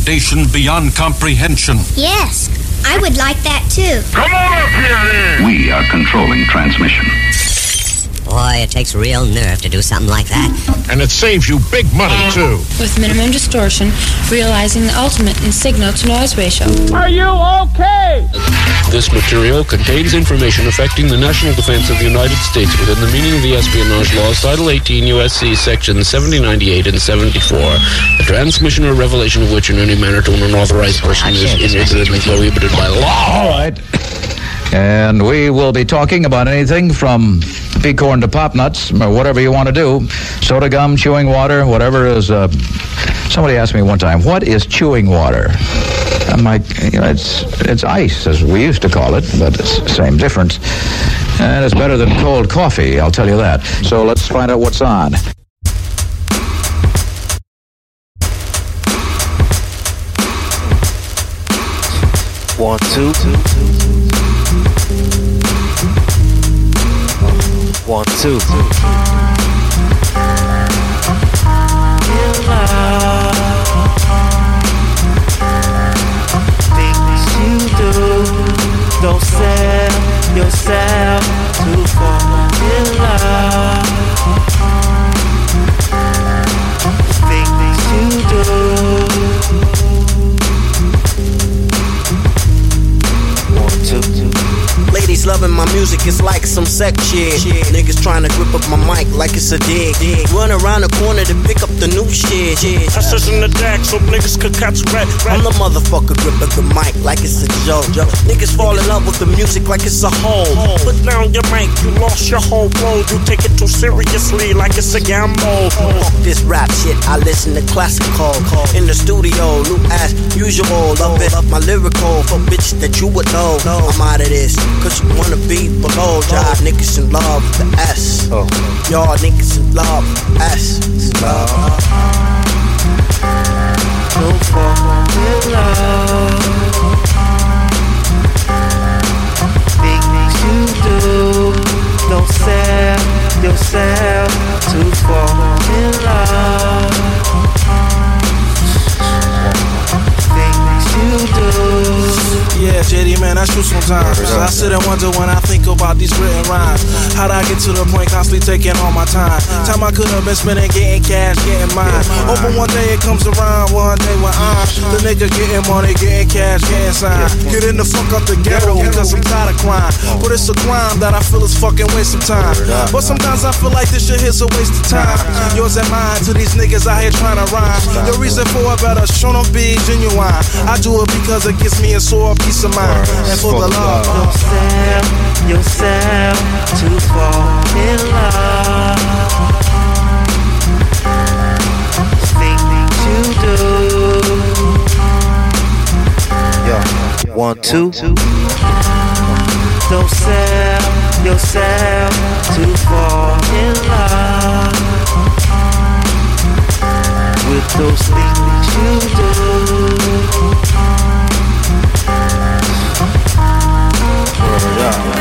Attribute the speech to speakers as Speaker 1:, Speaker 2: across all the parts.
Speaker 1: degradation beyond comprehension.
Speaker 2: Yes, I would like that too. Come on up here then!
Speaker 3: We are controlling transmission.
Speaker 4: Boy, it takes real nerve to do something like that.
Speaker 5: And it saves you big money, too.
Speaker 6: with minimum distortion, realizing the ultimate in signal to noise ratio.
Speaker 7: This material contains information affecting the national defense of the United States within the meaning of the espionage laws, Title 18 U.S.C. Sections 7098 and 74. The transmission or revelation of which in any manner to an unauthorized person is inadvertently prohibited by law.
Speaker 3: All right. And we will be talking about anything from pea corn to pop nuts, or whatever you want to do. Soda gum, chewing water, whatever is. Uh, somebody asked me one time, what is chewing water? Uh, I'm you know, it's it's ice, as we used to call it, but it's the same difference. And it's better than cold coffee, I'll tell you that. So let's find out what's on.
Speaker 8: One, two. One, two. Yourself
Speaker 9: loving my music, it's like some sex shit. Niggas trying to grip up my mic like it's a dick. dick. Run around the corner to pick up the new shit.
Speaker 5: I says in the deck so niggas could catch red.
Speaker 9: I'm the motherfucker gripping the mic like it's a joke. Niggas fall in love with the music like it's a home.
Speaker 5: Put down your mic, you lost your whole road. You take it too seriously, like it's a gamble.
Speaker 9: Oh, fuck this rap shit, I listen to classical. In the studio, new as usual. Love it, my lyrical for bitches that you would know. I'm out of this, cause you wanna be below. Oh. Y'all niggas in love with the S. Y'all niggas in love with the S. It's love.
Speaker 8: Don't fall in love. Things you do, don't sell yourself to fall in love. Do.
Speaker 10: Yeah, JD, man, that's true sometimes. I sit and wonder when I think about these written rhymes. How'd I get to the point constantly taking all my time? Time I could have been spending getting cash, getting mine. Hoping one day it comes around, one day when I'm the nigga getting money, getting cash, getting signed. Getting the fuck up the ghetto because I'm tired of crime. But it's a crime that I feel is fucking waste of time. But sometimes I feel like this shit is a waste of time. Yours and mine to these niggas out here trying to rhyme. The reason for it better show them be genuine. I do it because it gives me a sore peace of mind. And for the love.
Speaker 8: Don't sell yourself to fall in love. Things you do.
Speaker 11: Yo, one, two.
Speaker 8: Don't sell yourself to fall in love with those things you do.
Speaker 12: Girl,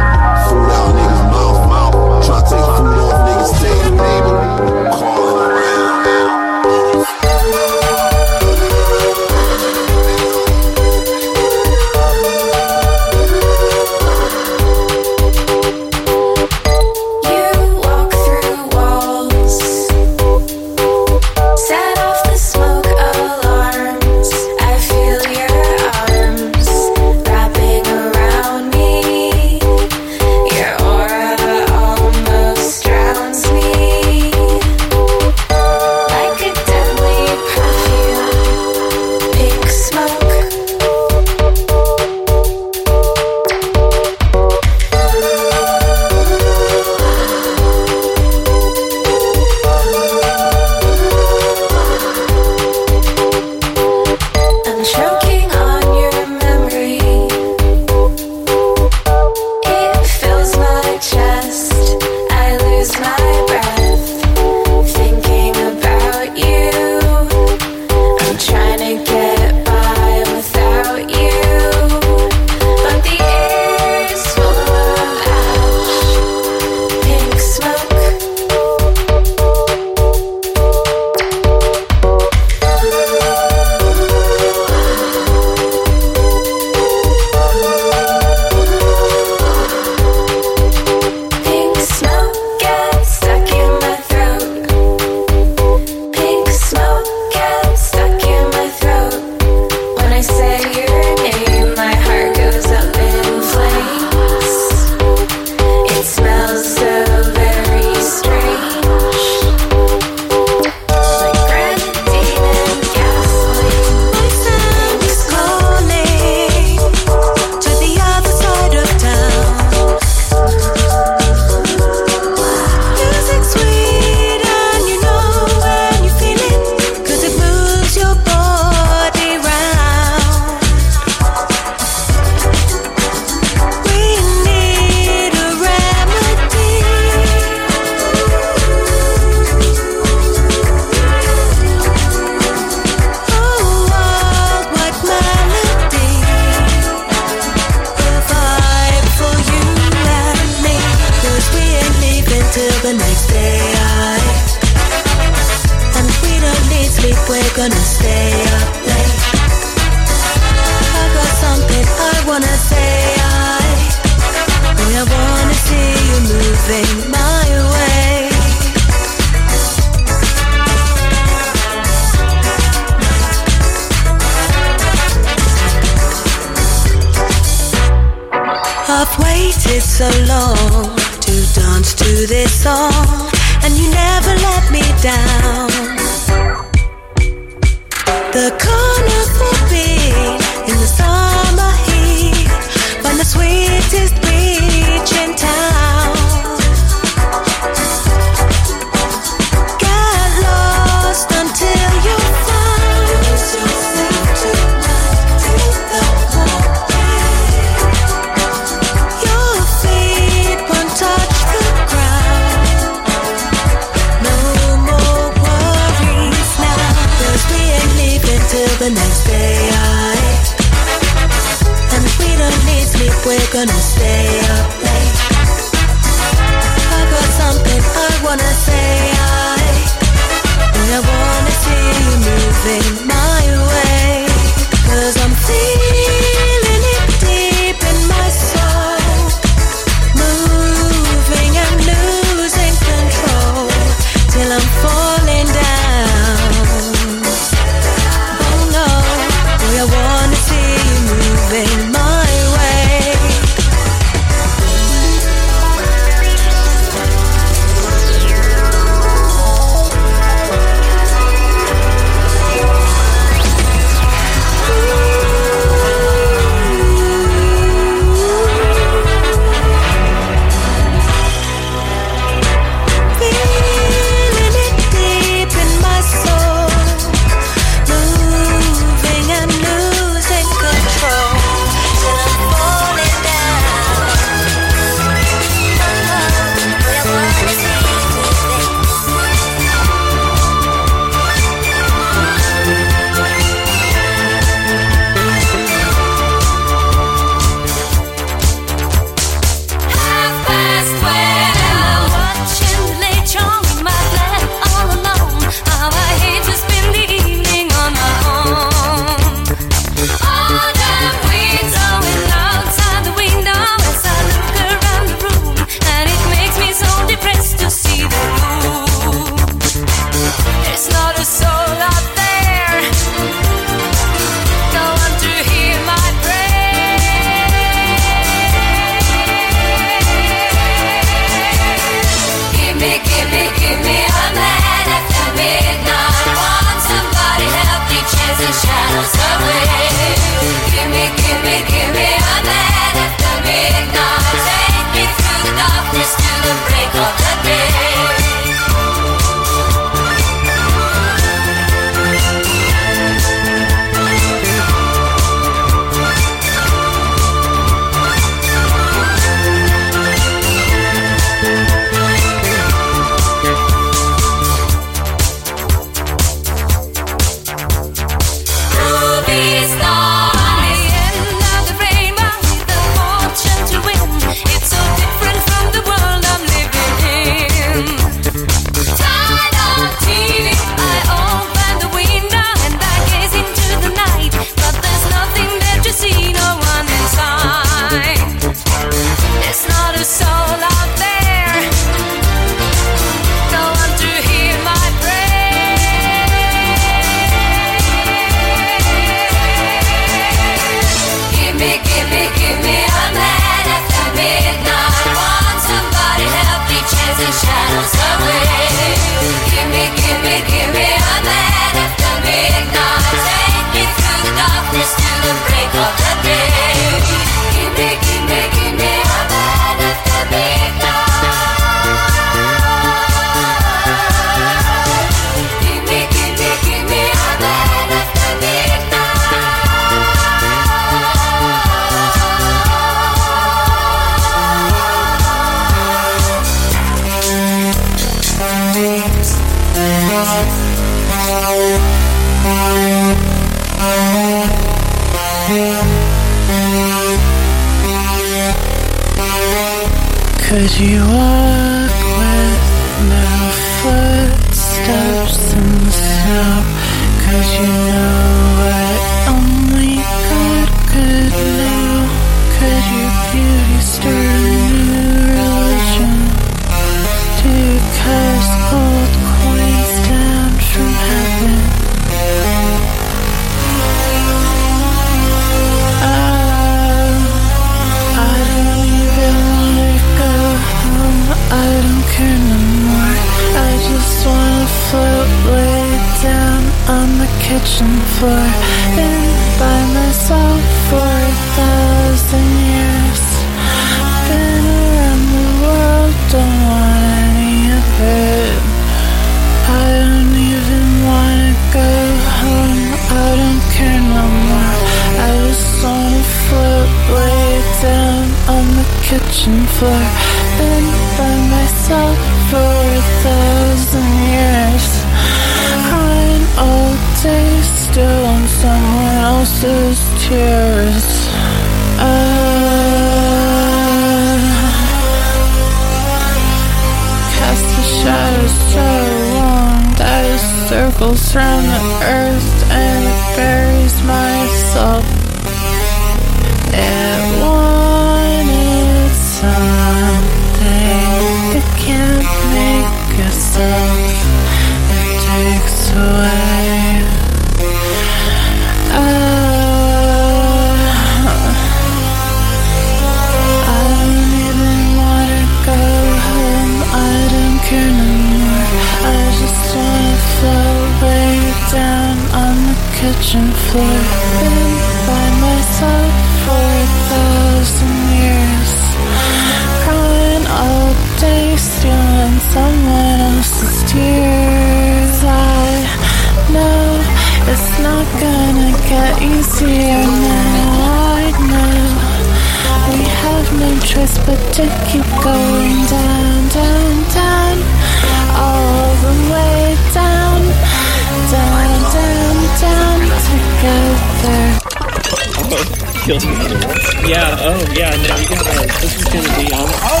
Speaker 13: Yeah,
Speaker 14: oh,
Speaker 15: yeah, no, you gotta. This is gonna be on. Oh!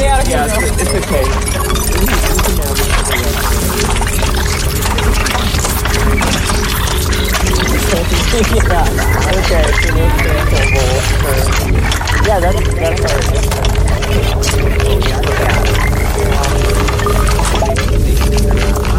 Speaker 15: Yeah, yeah it's, okay. yeah, okay, so no Yeah, that's, that's
Speaker 16: our. Yeah, yeah.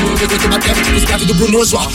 Speaker 1: Eu tô batendo os graves do Bruno
Speaker 17: João.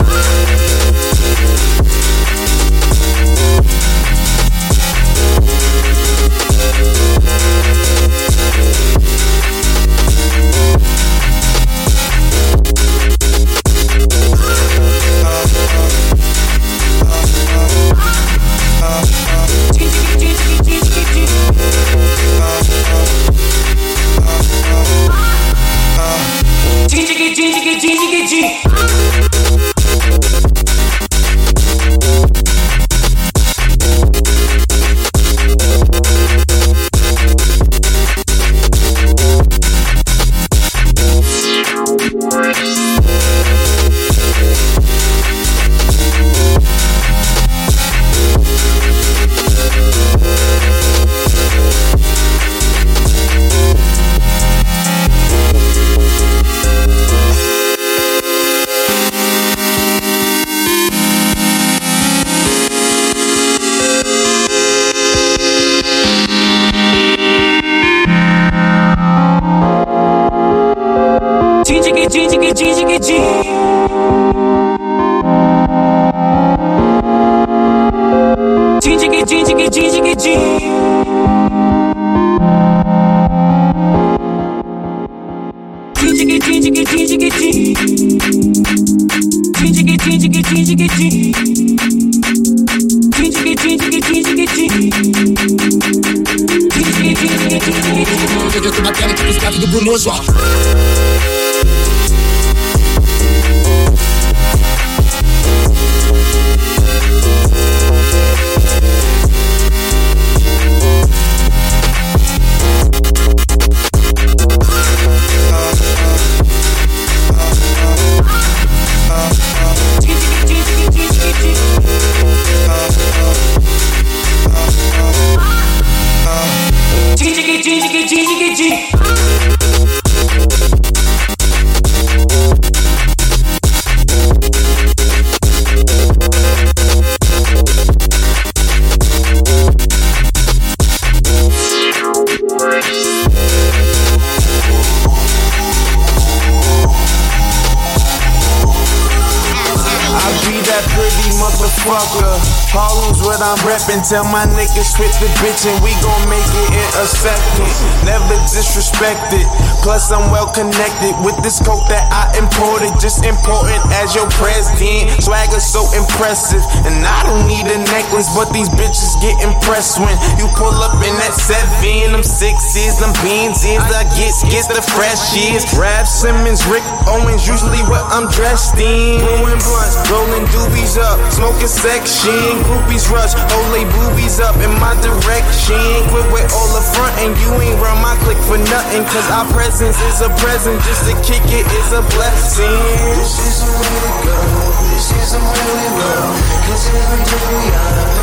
Speaker 17: But these bitches get impressed when you pull up in that seven. Them sixes, them beans is. I get skits the freshies. years. Raf Simons, Rick Owens, usually what I'm dressed in. Blowing blunts, rolling doobies up, smoking section. Groupies rush, hold they boobies up in my direction. Quit with all the front and you ain't run my click for nothing. Cause our presence is a present, just to kick it is a blessing. This is the way to go, this is the way we roll. Cause every day we gotta make some, make some. This is the way to go, this is the way we roll. Cause every day we gotta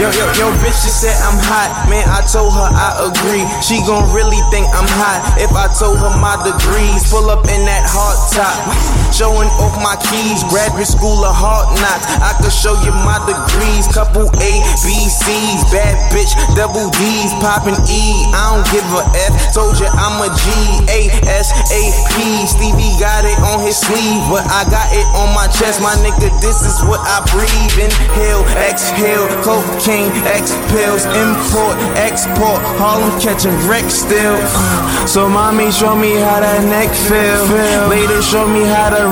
Speaker 17: Yo, yo, yo, bitch just said I'm hot. Man, I told her I agree. She gon' really think I'm hot if I told her my degrees. Pull up in that hard top, showing off my keys. Graduate school of hard knocks. I could show you my degrees. Couple A, B, C's. Bad bitch, double D's. Poppin' E. I don't give a F. Told you I'm a G. A, S, A, P. Stevie got it on his sleeve, but I got it on my chest. My nigga, this is what I breathe. Inhale, exhale, cocaine X pills, import, export, Harlem catching wreck still. Uh, so mommy show me how that neck feel. Later show me how the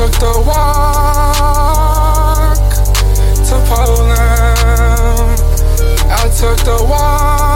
Speaker 8: took the walk to Poland. I took
Speaker 15: the walk.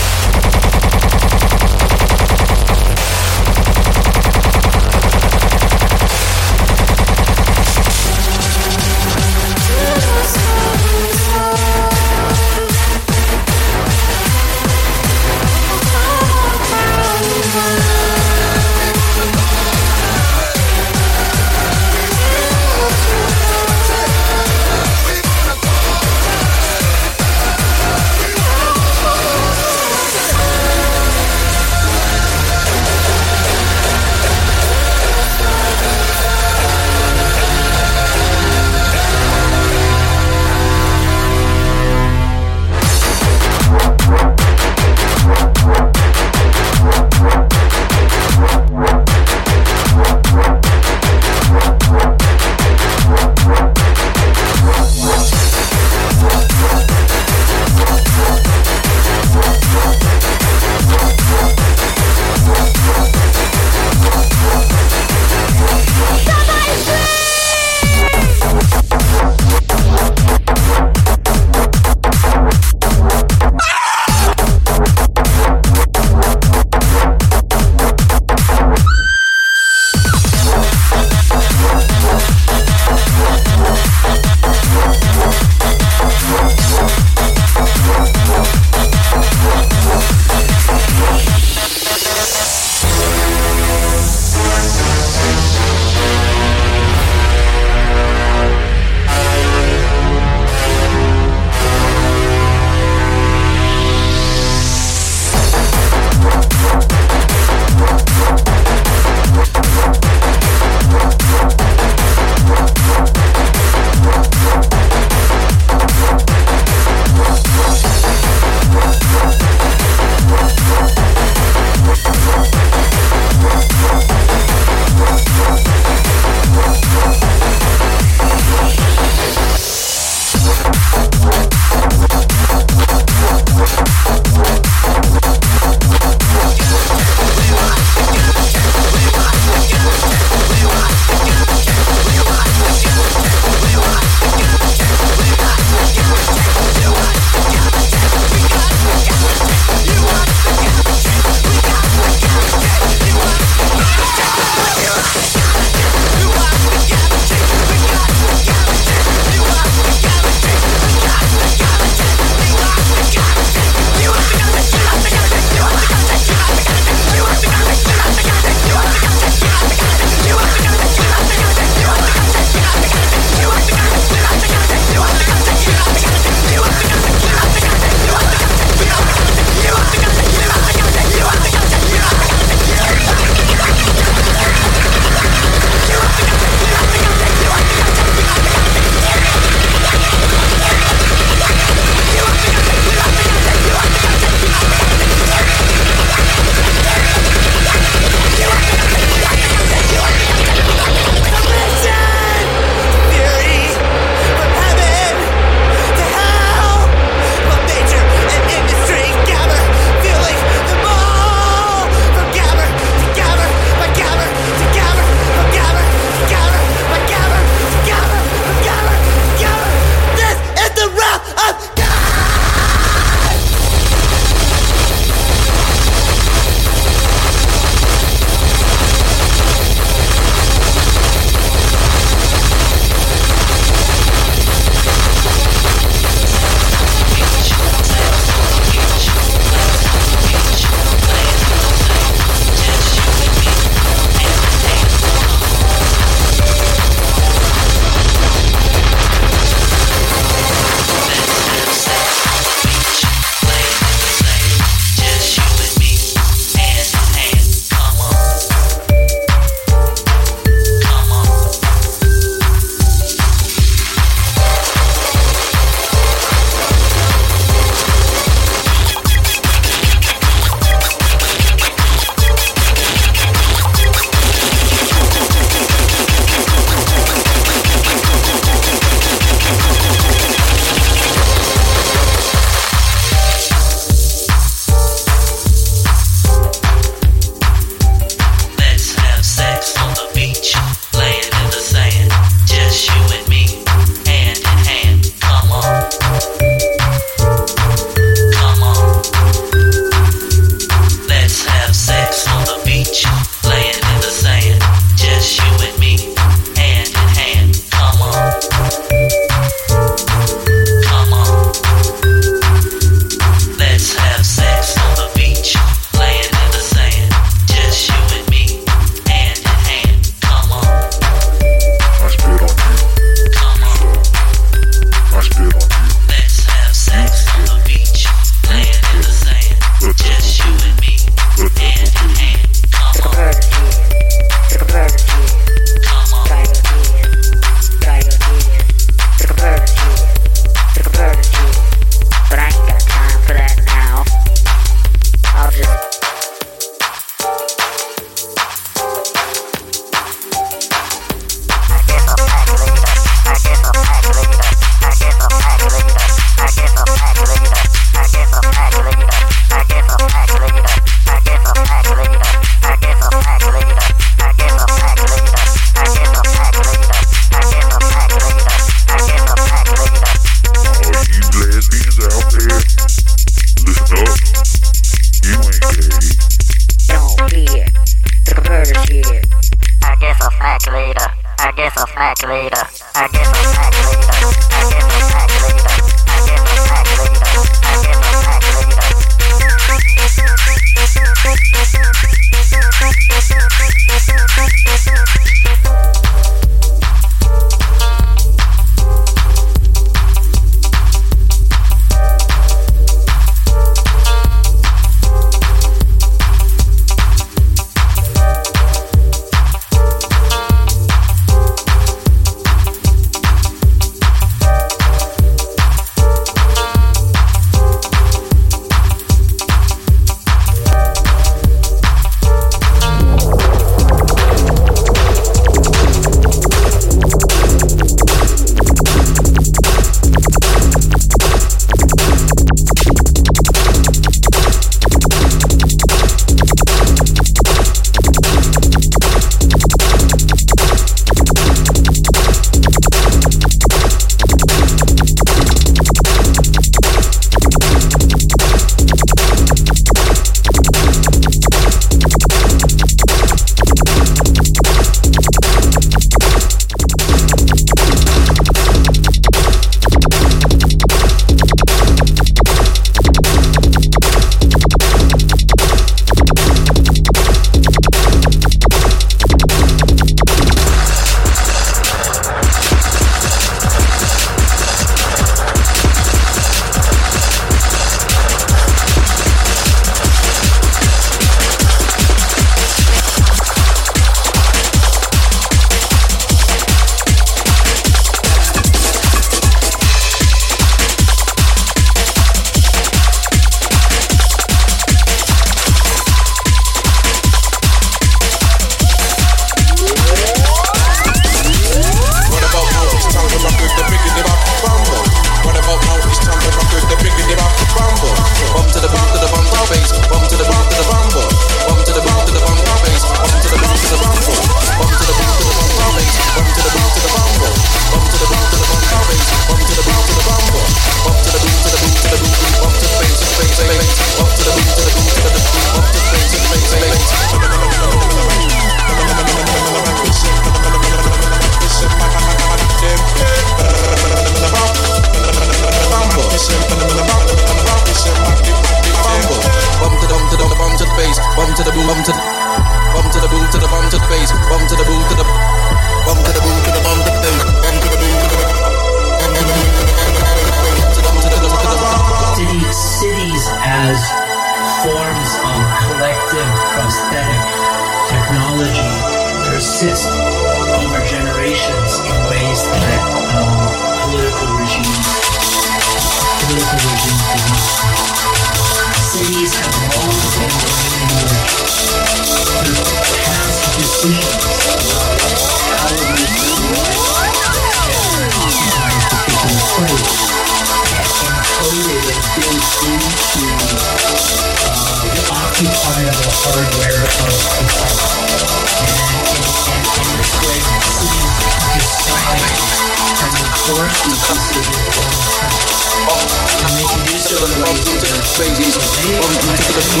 Speaker 15: To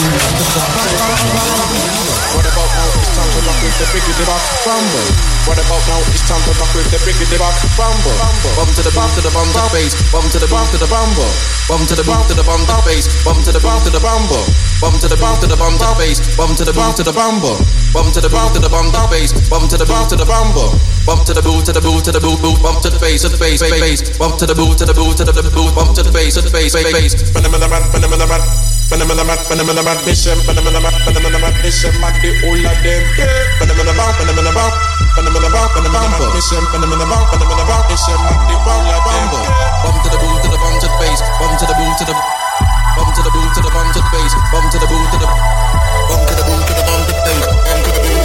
Speaker 15: the boot to the bumper. Bump to the boot to the bump to the bass. Bump
Speaker 18: to the boot to the bumper. Bump to the boot to the boot to the boot boot. Bump to the rumble. Bump to the bump to the bump to the bass bump to the bass bass. Bump to the bump to the rumble. Bump to the boot to the boot to the boot. Boot, bump to the bass to the bass bass. Phenomenal phenomenal phenomenal phenomenal mission phenomenal phenomenal mission mat the whole of them. Phenomenal phenomenal phenomenal phenomenal mission phenomenal phenomenal mission mat the whole of them. Bump to the boot to the bump to the bass. Bump to the boot to the bump to the boot to the bump to the bass. Bump to the boot to the bump to the boot to the bump to the bass. Bump to the boot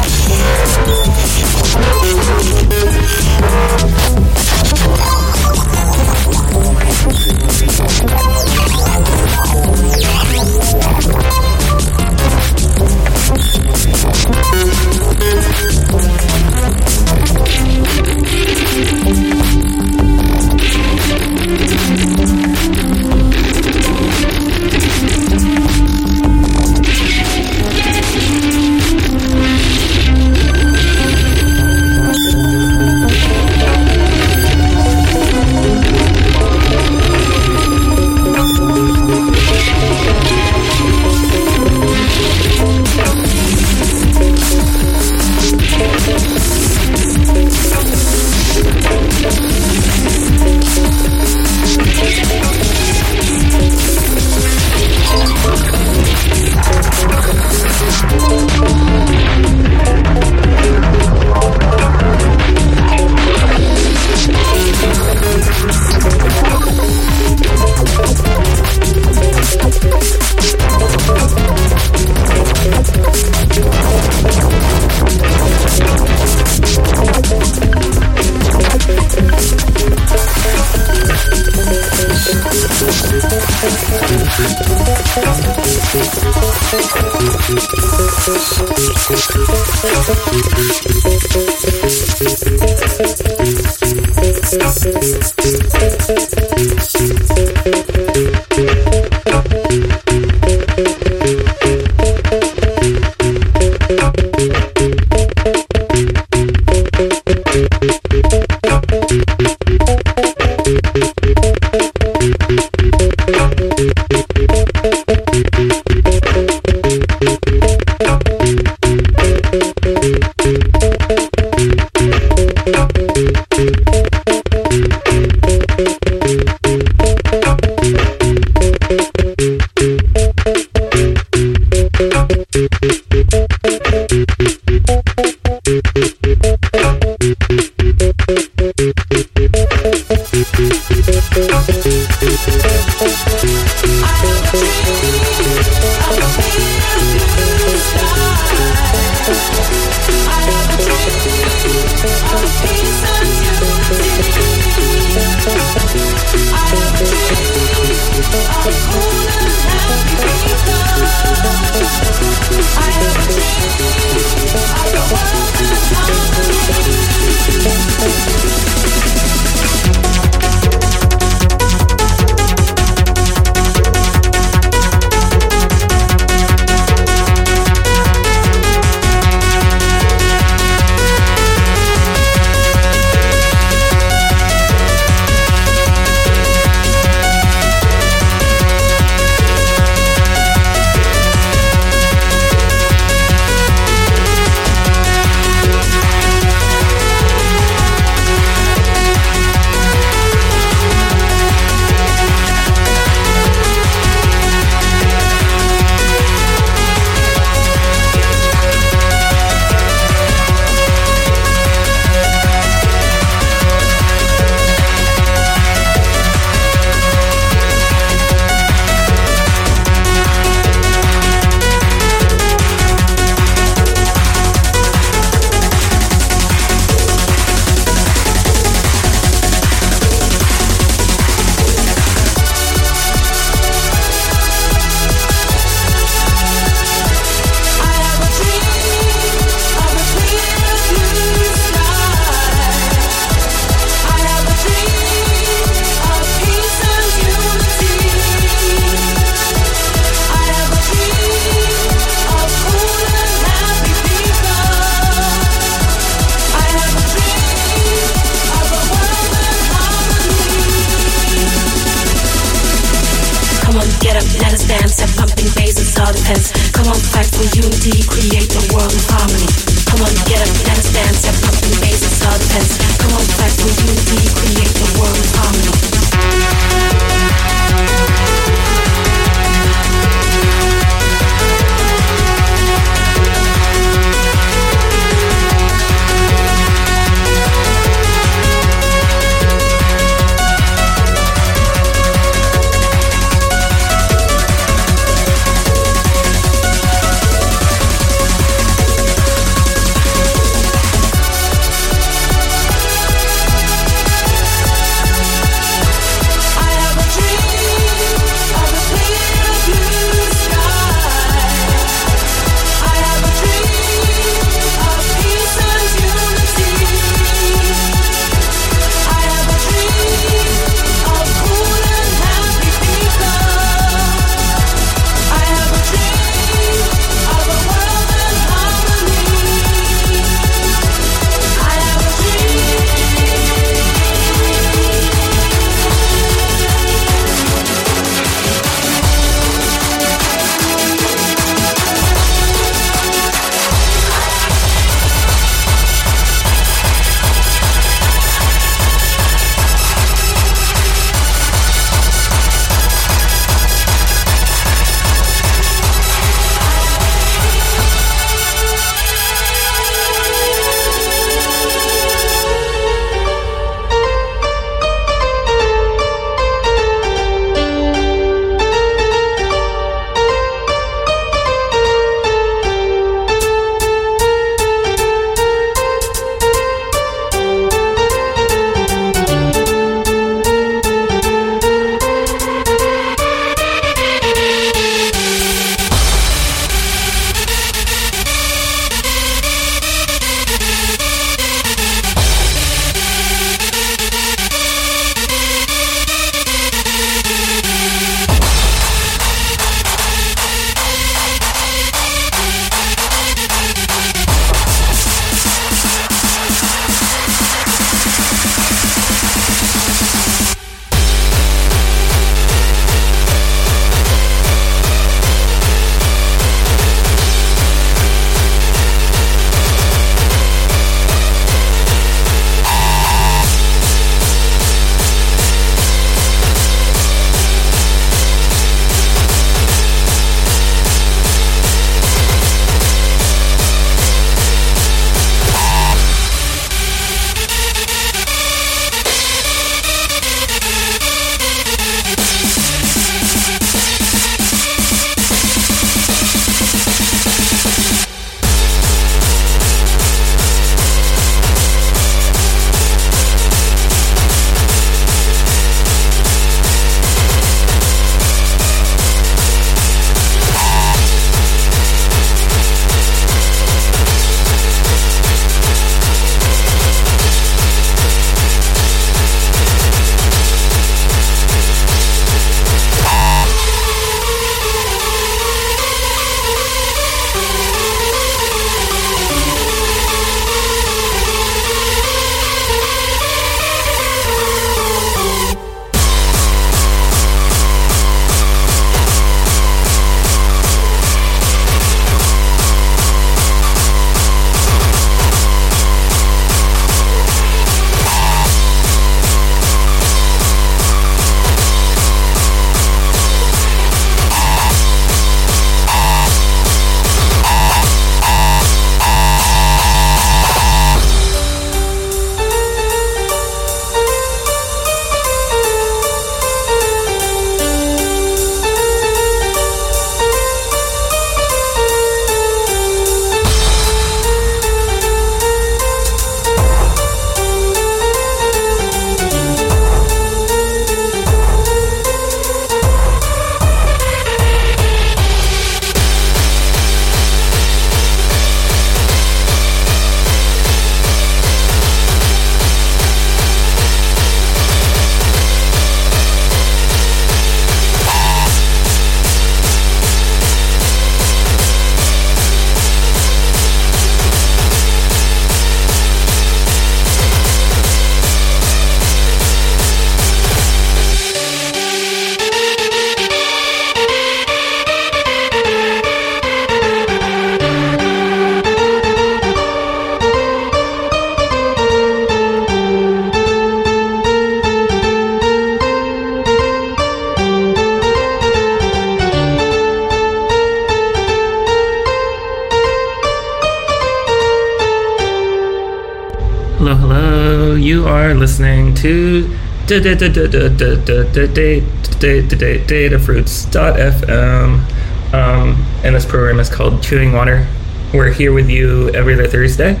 Speaker 18: to
Speaker 19: Datafruits.fm. Um, and this program is called Chewing Water. We're here with you every other Thursday,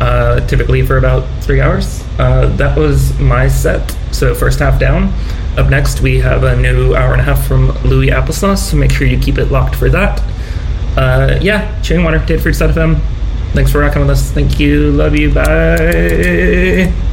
Speaker 19: uh, typically for about three hours. Uh, that was my set, so first half down. Up next, we have a new hour and a half from Louis Applesauce, so make sure you keep it locked for that. Uh, yeah, Chewing Water, Datafruits.fm. Thanks for rocking with us. Thank you. Love you. Bye. Bye.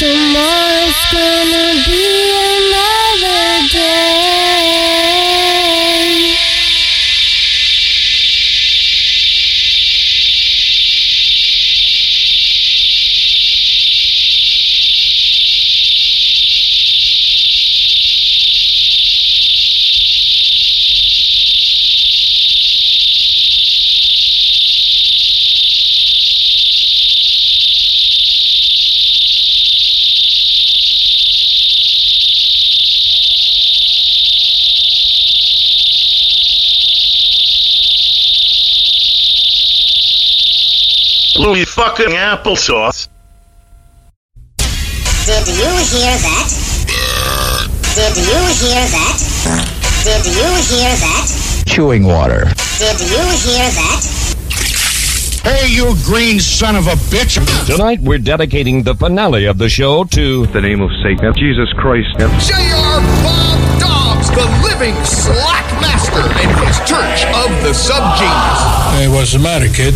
Speaker 12: But
Speaker 20: tomorrow's gonna be another day.
Speaker 21: Louis fucking applesauce.
Speaker 2: Did you hear that? Did you hear that? Did you hear that?
Speaker 3: Chewing water.
Speaker 2: Did you hear that?
Speaker 3: Hey, you green son of a bitch!
Speaker 22: Tonight we're dedicating the finale of the show to the name of Satan, Jesus Christ.
Speaker 23: J.R. Bob Dobbs, the living slack master, and his church of the subgenius.
Speaker 24: Hey, what's the matter, kid?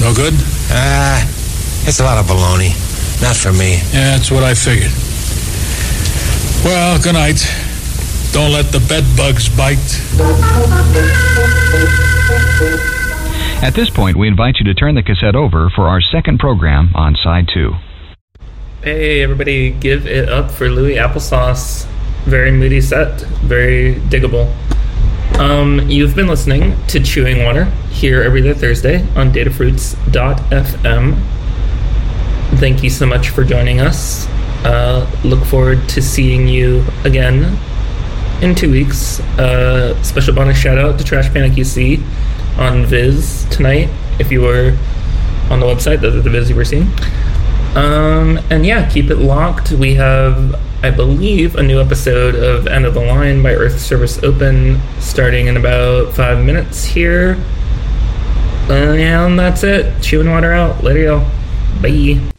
Speaker 24: No good?
Speaker 8: Ah, it's a lot of baloney. Not for me.
Speaker 24: Yeah, that's what I figured. Well, good night. Don't let the bed bugs bite.
Speaker 25: At this point, we invite you to turn the cassette over for our second program on side two.
Speaker 19: Hey, everybody, give it up for Louis Applesauce. Very moody set, very diggable. Um, you've been listening to Chewing Water here every other Thursday on datafruits.fm. Thank you so much for joining us. Uh, look forward to seeing you again in two weeks. Uh, special bonus shout out to Trash Panic UC on Viz tonight. If you were on the website, those are the Viz you were seeing. Um, and yeah, keep it locked. We have, I believe, a new episode of End of the Line by Earth Service Open starting in about five minutes here. And that's it. Chewing water out. Later, y'all. Bye.